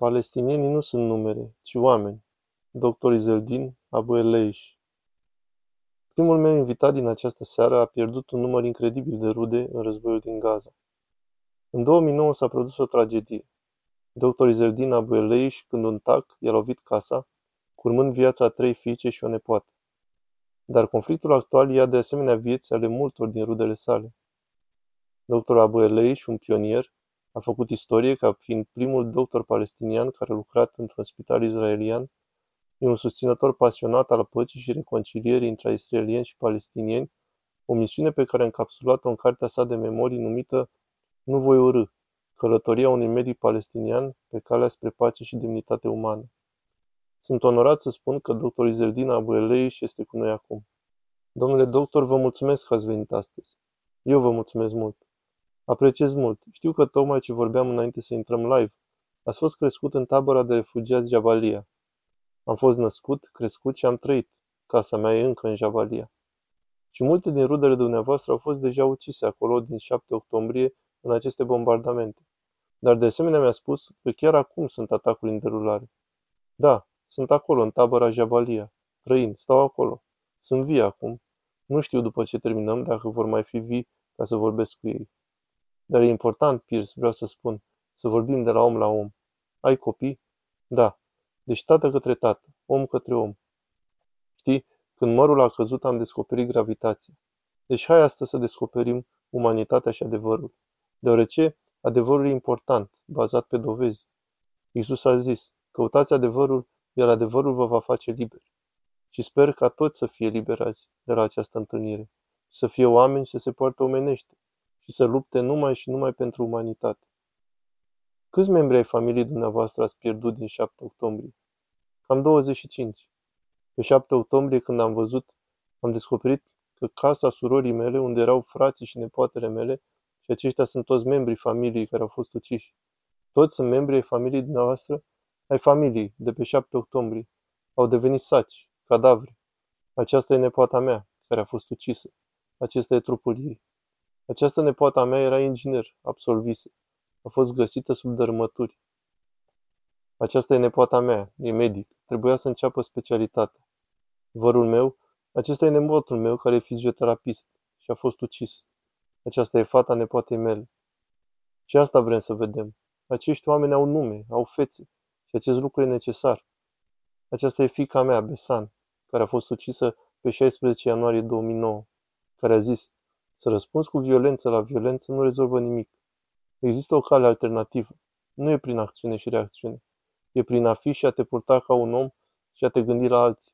Palestinienii nu sunt numere, ci oameni. Dr. Izeldin Abu Eleish Primul meu invitat din această seară a pierdut un număr incredibil de rude în războiul din Gaza. În 2009 s-a produs o tragedie. Dr. Izeldin Abu Eleish, când un tac i-a lovit casa, curmând viața a trei fiice și o nepoată. Dar conflictul actual ia de asemenea vieți ale multor din rudele sale. Dr. Abu Eleish, un pionier, a făcut istorie ca fiind primul doctor palestinian care a lucrat într-un spital israelian, e un susținător pasionat al păcii și reconcilierii între israelieni și palestinieni, o misiune pe care a încapsulat-o în cartea sa de memorii numită Nu voi urâ, călătoria unui medic palestinian pe calea spre pace și demnitate umană. Sunt onorat să spun că dr. Izeldina Abu Eleish este cu noi acum. Domnule doctor, vă mulțumesc că ați venit astăzi. Eu vă mulțumesc mult. Apreciez mult. Știu că tocmai ce vorbeam înainte să intrăm live. Ați fost crescut în tabăra de refugiați Jabalia. Am fost născut, crescut și am trăit. Casa mea e încă în Jabalia. Și multe din rudele dumneavoastră au fost deja ucise acolo din 7 octombrie în aceste bombardamente. Dar de asemenea mi-a spus că chiar acum sunt atacuri în derulare. Da, sunt acolo, în tabăra Jabalia. Trăind, stau acolo. Sunt vii acum. Nu știu după ce terminăm dacă vor mai fi vii ca să vorbesc cu ei. Dar e important, Pierce, vreau să spun, să vorbim de la om la om. Ai copii? Da. Deci tată către tată, om către om. Știi, când mărul a căzut am descoperit gravitația. Deci hai astăzi să descoperim umanitatea și adevărul. Deoarece adevărul e important, bazat pe dovezi. Iisus a zis, căutați adevărul, iar adevărul vă va face liberi. Și sper ca toți să fie liberați de la această întâlnire. Să fie oameni și să se poartă omenește și să lupte numai și numai pentru umanitate. Câți membri ai familiei dumneavoastră ați pierdut din 7 octombrie? Cam 25. Pe 7 octombrie, când am văzut, am descoperit că casa surorii mele, unde erau frații și nepoatele mele, și aceștia sunt toți membrii familiei care au fost uciși. Toți sunt membri ai familiei dumneavoastră, ai familiei, de pe 7 octombrie. Au devenit saci, cadavre. Aceasta e nepoata mea, care a fost ucisă. Acesta e trupul ei. Această nepoată a mea era inginer, absolvise. A fost găsită sub dărâmături. Aceasta e nepoata mea, e medic. Trebuia să înceapă specialitatea. Vărul meu, acesta e nepotul meu care e fizioterapist și a fost ucis. Aceasta e fata nepoatei mele. Și asta vrem să vedem. Acești oameni au nume, au fețe și acest lucru e necesar. Aceasta e fica mea, Besan, care a fost ucisă pe 16 ianuarie 2009, care a zis, să răspunzi cu violență la violență nu rezolvă nimic. Există o cale alternativă. Nu e prin acțiune și reacțiune. E prin a fi și a te purta ca un om și a te gândi la alții.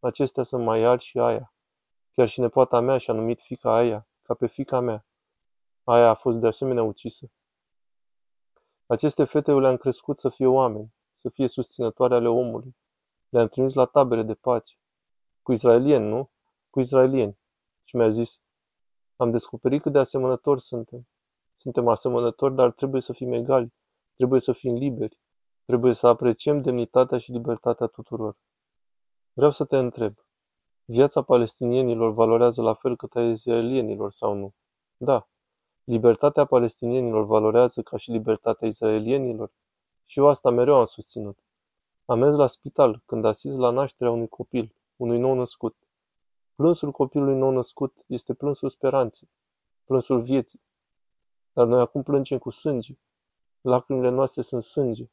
Acestea sunt mai alți și aia. Chiar și nepoata mea și-a numit fica aia, ca pe fica mea. Aia a fost de asemenea ucisă. Aceste fete le-am crescut să fie oameni, să fie susținătoare ale omului. Le-am trimis la tabere de pace. Cu israelieni, nu? Cu israelieni. Și mi-a zis, am descoperit cât de asemănători suntem. Suntem asemănători, dar trebuie să fim egali, trebuie să fim liberi, trebuie să apreciem demnitatea și libertatea tuturor. Vreau să te întreb, viața palestinienilor valorează la fel cât a izraelienilor sau nu? Da. Libertatea palestinienilor valorează ca și libertatea izraelienilor? Și eu asta mereu am susținut. Am mers la spital când asist la nașterea unui copil, unui nou născut. Plânsul copilului nou-născut este plânsul speranței, plânsul vieții. Dar noi acum plângem cu sânge. Lacrimile noastre sunt sânge.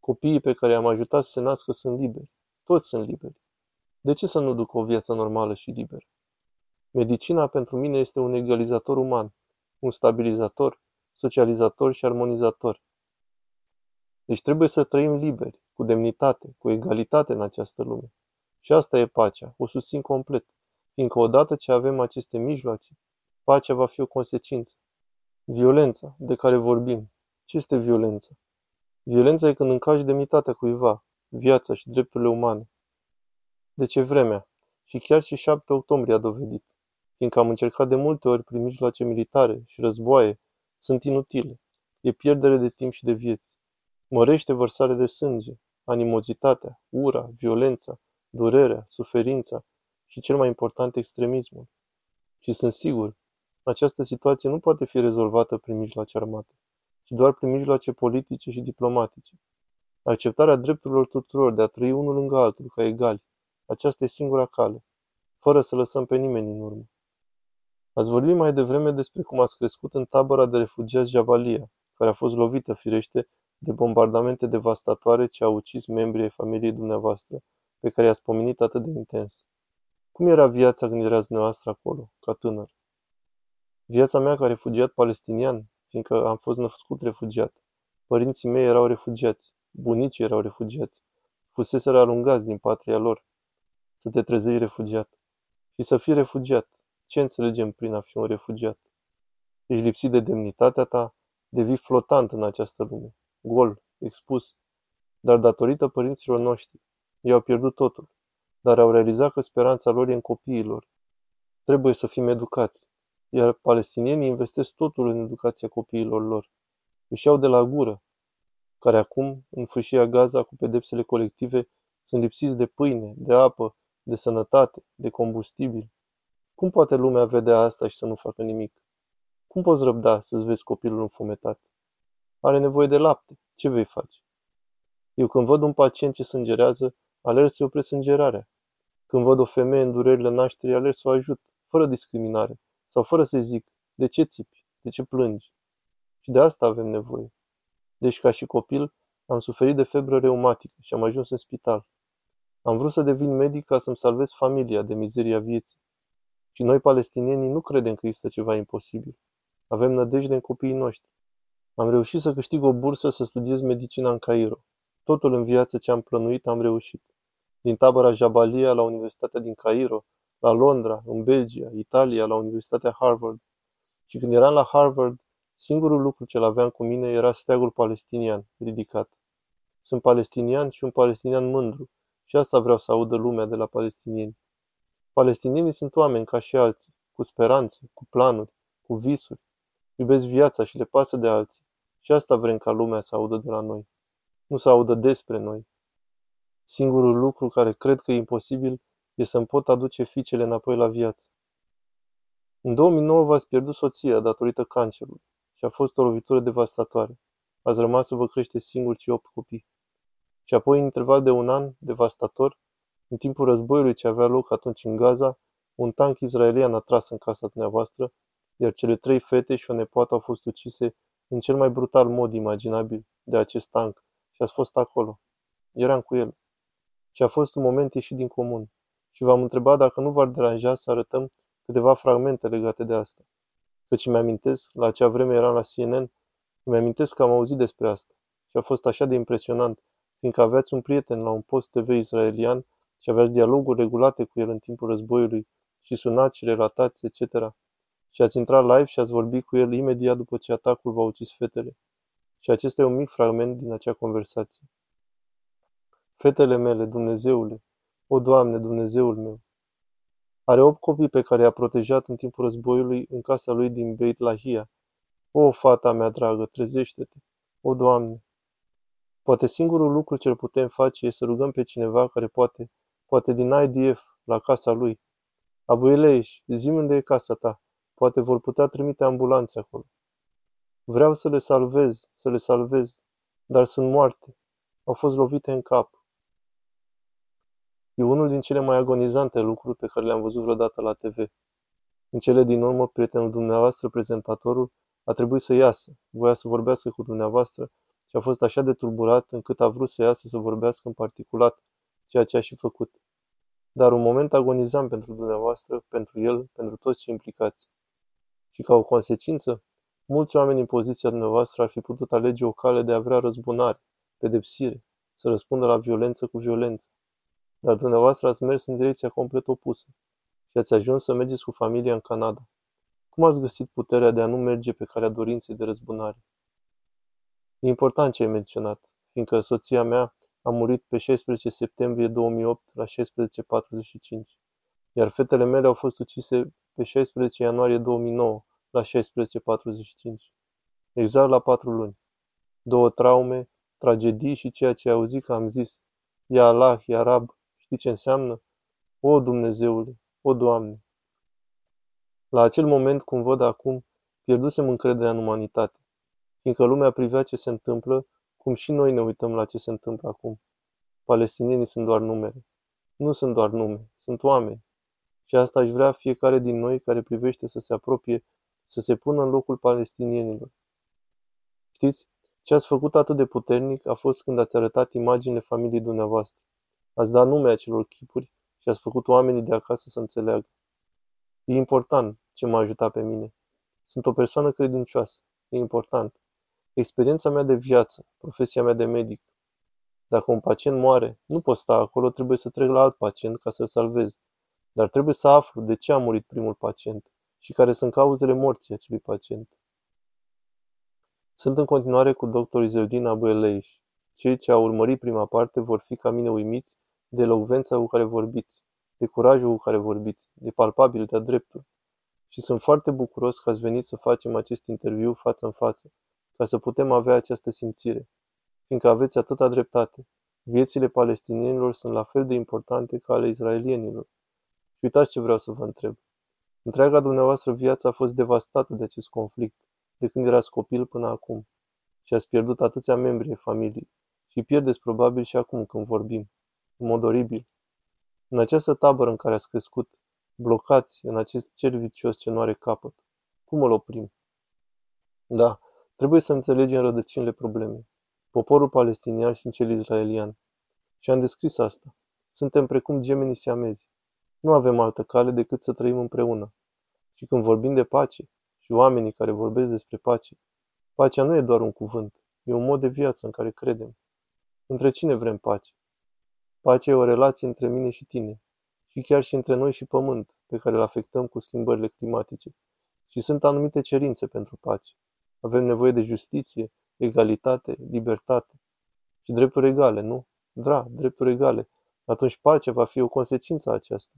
Copiii pe care i-am ajutat să se nască sunt liberi. Toți sunt liberi. De ce să nu duc o viață normală și liberă? Medicina pentru mine este un egalizator uman, un stabilizator, socializator și armonizator. Deci trebuie să trăim liberi, cu demnitate, cu egalitate în această lume. Și asta e pacea, o susțin complet fiindcă odată ce avem aceste mijloace, pacea va fi o consecință. Violența, de care vorbim. Ce este violența? Violența e când încalci demnitatea cuiva, viața și drepturile umane. De ce vremea? Și chiar și 7 octombrie a dovedit, fiindcă am încercat de multe ori prin mijloace militare și războaie, sunt inutile. E pierdere de timp și de vieți. Mărește vărsare de sânge, animozitatea, ura, violența, durerea, suferința, și cel mai important extremismul. Și sunt sigur, această situație nu poate fi rezolvată prin mijloace armate, ci doar prin mijloace politice și diplomatice. Acceptarea drepturilor tuturor de a trăi unul lângă altul ca egali. Aceasta e singura cale, fără să lăsăm pe nimeni în urmă. Ați vorbit mai devreme despre cum ați crescut în tabăra de refugiați Jabalia, care a fost lovită, firește, de bombardamente devastatoare ce au ucis membrii ai familiei dumneavoastră, pe care i-ați pomenit atât de intens. Cum era viața când erați dumneavoastră acolo, ca tânăr? Viața mea ca refugiat palestinian, fiindcă am fost născut refugiat. Părinții mei erau refugiați, bunicii erau refugiați, fuseseră alungați din patria lor. Să te trezești refugiat. Și să fii refugiat. Ce înțelegem prin a fi un refugiat? Ești lipsit de demnitatea ta, devii flotant în această lume, gol, expus. Dar datorită părinților noștri, ei au pierdut totul, dar au realizat că speranța lor e în copiilor. Trebuie să fim educați, iar palestinienii investesc totul în educația copiilor lor. Își iau de la gură, care acum, în fâșia Gaza cu pedepsele colective, sunt lipsiți de pâine, de apă, de sănătate, de combustibil. Cum poate lumea vedea asta și să nu facă nimic? Cum poți răbda să-ți vezi copilul înfometat? Are nevoie de lapte. Ce vei face? Eu când văd un pacient ce sângerează, alerg să-i opresc sângerarea. Când văd o femeie în durerile nașterii, alerg să o ajut, fără discriminare, sau fără să zic, de ce țipi, de ce plângi. Și de asta avem nevoie. Deci, ca și copil, am suferit de febră reumatică și am ajuns în spital. Am vrut să devin medic ca să-mi salvez familia de mizeria vieții. Și noi, palestinienii, nu credem că există ceva imposibil. Avem nădejde în copiii noștri. Am reușit să câștig o bursă să studiez medicina în Cairo. Totul în viață ce am plănuit am reușit. Din tabăra Jabalia la Universitatea din Cairo, la Londra, în Belgia, Italia, la Universitatea Harvard. Și când eram la Harvard, singurul lucru ce-l aveam cu mine era steagul palestinian, ridicat. Sunt palestinian și un palestinian mândru și asta vreau să audă lumea de la palestinieni. Palestinienii sunt oameni ca și alții, cu speranțe, cu planuri, cu visuri. Iubesc viața și le pasă de alții. Și asta vrem ca lumea să audă de la noi. Nu să audă despre noi. Singurul lucru care cred că e imposibil e să-mi pot aduce fiicele înapoi la viață. În 2009 v-ați pierdut soția datorită cancerului și a fost o lovitură devastatoare. Ați rămas să vă crește singur și opt copii. Și apoi, în interval de un an, devastator, în timpul războiului ce avea loc atunci în Gaza, un tank israelian a tras în casa dumneavoastră, iar cele trei fete și o nepoată au fost ucise în cel mai brutal mod imaginabil de acest tank și ați fost acolo. Eram cu el. Și a fost un moment ieșit din comun. Și v-am întrebat dacă nu v-ar deranja să arătăm câteva fragmente legate de asta. Căci mi-amintesc, la acea vreme eram la CNN, mi-amintesc că am auzit despre asta. Și a fost așa de impresionant, fiindcă aveați un prieten la un post TV israelian și aveați dialoguri regulate cu el în timpul războiului și sunați și relatați, etc. Și ați intrat live și ați vorbit cu el imediat după ce atacul v-a ucis fetele. Și acesta e un mic fragment din acea conversație. Fetele mele, Dumnezeule, o Doamne, Dumnezeul meu! Are opt copii pe care i-a protejat în timpul războiului în casa lui din Beit Lahia. O, fata mea dragă, trezește-te! O, Doamne! Poate singurul lucru ce putem face e să rugăm pe cineva care poate, poate din IDF, la casa lui. Abu Eleish, zi unde e casa ta. Poate vor putea trimite ambulanțe acolo. Vreau să le salvez, să le salvez, dar sunt moarte. Au fost lovite în cap. E unul din cele mai agonizante lucruri pe care le-am văzut vreodată la TV. În cele din urmă, prietenul dumneavoastră, prezentatorul, a trebuit să iasă. Voia să vorbească cu dumneavoastră și a fost așa de tulburat încât a vrut să iasă să vorbească în particulat, ceea ce a și făcut. Dar un moment agonizant pentru dumneavoastră, pentru el, pentru toți cei implicați. Și ca o consecință, mulți oameni în poziția dumneavoastră ar fi putut alege o cale de a vrea răzbunare, pedepsire, să răspundă la violență cu violență. Dar dumneavoastră ați mers în direcția complet opusă și ați ajuns să mergeți cu familia în Canada. Cum ați găsit puterea de a nu merge pe calea dorinței de răzbunare? E important ce ai menționat, fiindcă soția mea a murit pe 16 septembrie 2008 la 16.45, iar fetele mele au fost ucise pe 16 ianuarie 2009 la 16.45, exact la patru luni. Două traume, tragedii și ceea ce ai auzit că am zis, ia Allah, ia Rab, știi ce înseamnă? O, Dumnezeule, o, Doamne! La acel moment, cum văd acum, pierdusem încrederea în umanitate fiindcă lumea privea ce se întâmplă, cum și noi ne uităm la ce se întâmplă acum. Palestinienii sunt doar numere. Nu sunt doar nume, sunt oameni. Și asta aș vrea fiecare din noi care privește să se apropie, să se pună în locul palestinienilor. Știți, ce ați făcut atât de puternic a fost când ați arătat imaginile familiei dumneavoastră. Ați dat nume acelor chipuri și ați făcut oamenii de acasă să înțeleagă. E important ce m-a ajutat pe mine. Sunt o persoană credincioasă. E important. Experiența mea de viață, profesia mea de medic. Dacă un pacient moare, nu pot sta acolo, trebuie să trec la alt pacient ca să-l salvez. Dar trebuie să aflu de ce a murit primul pacient și care sunt cauzele morții acelui pacient. Sunt în continuare cu dr. Izeldin Abu Eleish. Cei ce au urmărit prima parte vor fi ca mine uimiți de elocvența cu care vorbiți, de curajul cu care vorbiți, de palpabil de-a dreptul. Și sunt foarte bucuros că ați venit să facem acest interviu față în față, ca să putem avea această simțire, fiindcă aveți atâta dreptate. Viețile palestinienilor sunt la fel de importante ca ale israelienilor. Și uitați ce vreau să vă întreb. Întreaga dumneavoastră viață a fost devastată de acest conflict, de când erați copil până acum. Și ați pierdut atâția membri ai familiei. Și pierdeți probabil și acum când vorbim. În mod oribil. În această tabără în care ați crescut, blocați în acest cer vicios ce nu are capăt. Cum îl oprim? Da, trebuie să înțelegem rădăcinile problemei. Poporul palestinian și cel israelian. Și am descris asta. Suntem precum gemenii siamezi. Nu avem altă cale decât să trăim împreună. Și când vorbim de pace și oamenii care vorbesc despre pace, pacea nu e doar un cuvânt, e un mod de viață în care credem. Între cine vrem pace? Pacea e o relație între mine și tine, și chiar și între noi și pământ, pe care îl afectăm cu schimbările climatice. Și sunt anumite cerințe pentru pace. Avem nevoie de justiție, egalitate, libertate și drepturi egale, nu? Da, drepturi egale. Atunci pacea va fi o consecință a aceasta.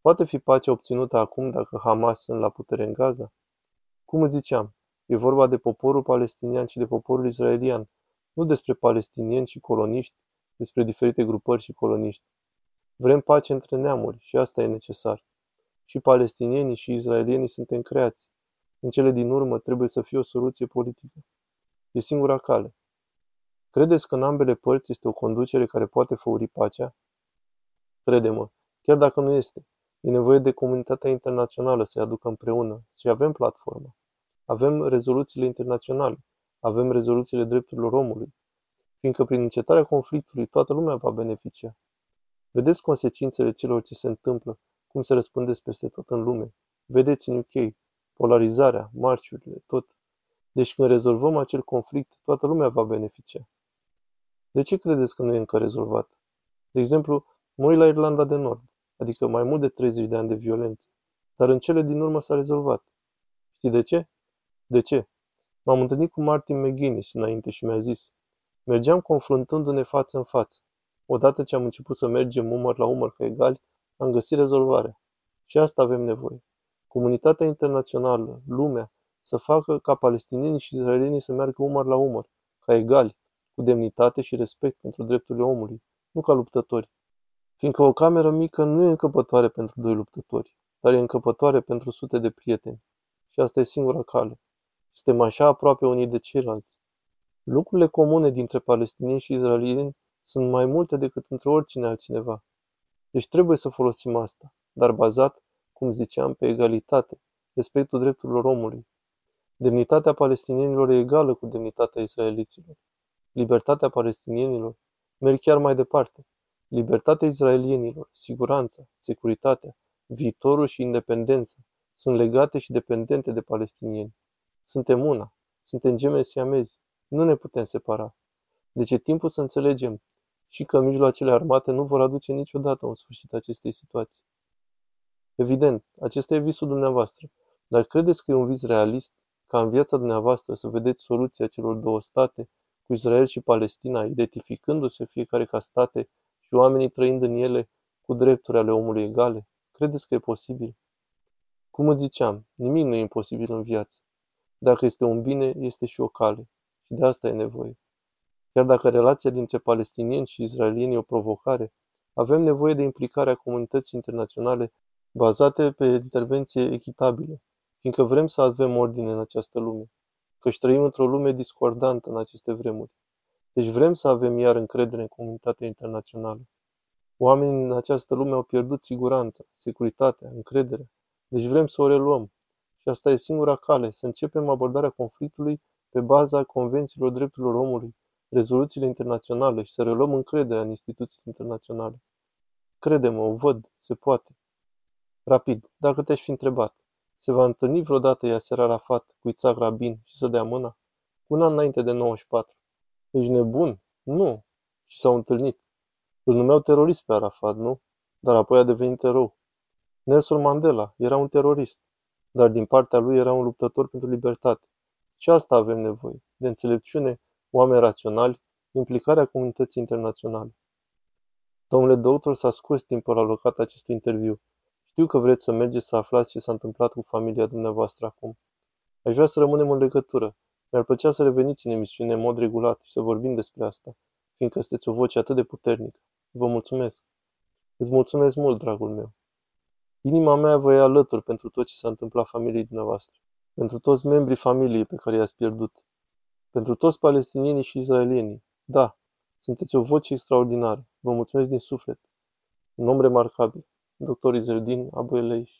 Poate fi pacea obținută acum dacă Hamas sunt la putere în Gaza? Cum îți ziceam, e vorba de poporul palestinian și de poporul israelian, nu despre palestinieni și coloniști, despre diferite grupări și coloniști. Vrem pace între neamuri și asta e necesar. Și palestinienii și israelienii suntem creați. În cele din urmă trebuie să fie o soluție politică. E singura cale. Credeți că în ambele părți este o conducere care poate făuri pacea? Crede-mă, chiar dacă nu este, e nevoie de comunitatea internațională să-i aducă împreună și avem platformă. Avem rezoluțiile internaționale, avem rezoluțiile drepturilor omului, fiindcă prin încetarea conflictului toată lumea va beneficia. Vedeți consecințele celor ce se întâmplă, cum se răspândesc peste tot în lume. Vedeți în UK, polarizarea, marciurile, tot. Deci când rezolvăm acel conflict, toată lumea va beneficia. De ce credeți că nu e încă rezolvat? De exemplu, mă uit la Irlanda de Nord, adică mai mult de 30 de ani de violență, dar în cele din urmă s-a rezolvat. Știi de ce? De ce? M-am întâlnit cu Martin McGuinness înainte și mi-a zis, mergeam confruntându-ne față în față. Odată ce am început să mergem umăr la umăr ca egali, am găsit rezolvarea. Și asta avem nevoie. Comunitatea internațională, lumea, să facă ca palestinienii și israelienii să meargă umăr la umăr, ca egali, cu demnitate și respect pentru drepturile omului, nu ca luptători. Fiindcă o cameră mică nu e încăpătoare pentru doi luptători, dar e încăpătoare pentru sute de prieteni. Și asta e singura cale. Suntem așa aproape unii de ceilalți. Lucrurile comune dintre palestinieni și israelieni sunt mai multe decât între oricine altcineva. Deci trebuie să folosim asta, dar bazat, cum ziceam, pe egalitate, respectul drepturilor omului. Demnitatea palestinienilor e egală cu demnitatea israeliților. Libertatea palestinienilor merg chiar mai departe. Libertatea israelienilor, siguranța, securitatea, viitorul și independența sunt legate și dependente de palestinieni. Suntem una, suntem gemeni siamezi, nu ne putem separa. Deci e timpul să înțelegem și că mijloacele armate nu vor aduce niciodată un sfârșit acestei situații. Evident, acesta e visul dumneavoastră, dar credeți că e un vis realist ca în viața dumneavoastră să vedeți soluția celor două state, cu Israel și Palestina, identificându-se fiecare ca state și oamenii trăind în ele cu drepturi ale omului egale? Credeți că e posibil? Cum îți ziceam, nimic nu e imposibil în viață. Dacă este un bine, este și o cale. Și de asta e nevoie. Chiar dacă relația dintre palestinieni și israelieni e o provocare, avem nevoie de implicarea comunității internaționale bazate pe intervenție echitabilă, fiindcă vrem să avem ordine în această lume, căci trăim într-o lume discordantă în aceste vremuri. Deci vrem să avem iar încredere în comunitatea internațională. Oamenii în această lume au pierdut siguranța, securitatea, încrederea. Deci vrem să o reluăm. Și asta e singura cale, să începem abordarea conflictului pe baza convențiilor drepturilor omului, rezoluțiile internaționale și să reluăm încrederea în instituțiile internaționale. Crede-mă, o văd, se poate. Rapid, dacă te-aș fi întrebat, se va întâlni vreodată Yasser Arafat cu Itzhak Rabin și să dea mâna? Un an înainte de 94. Ești nebun? Nu. Și s-au întâlnit. Îl numeau terorist pe Arafat, nu? Dar apoi a devenit erou. Nelson Mandela era un terorist, dar din partea lui era un luptător pentru libertate. Și asta avem nevoie, de înțelepciune, oameni raționali, implicarea comunității internaționale. Domnule doctor, s-a scurs timpul alocat acestui interviu. Știu că vreți să mergeți să aflați ce s-a întâmplat cu familia dumneavoastră acum. Aș vrea să rămânem în legătură. Mi-ar plăcea să reveniți în emisiune în mod regulat și să vorbim despre asta, fiindcă sunteți o voce atât de puternică. Vă mulțumesc. Îți mulțumesc mult, dragul meu. Inima mea vă e alături pentru tot ce s-a întâmplat familiei dumneavoastră, pentru toți membrii familiei pe care i-ați pierdut, pentru toți palestinienii și israelienii. Da, sunteți o voce extraordinară. Vă mulțumesc din suflet. Un om remarcabil. Dr. Izeldin Abu Eleish.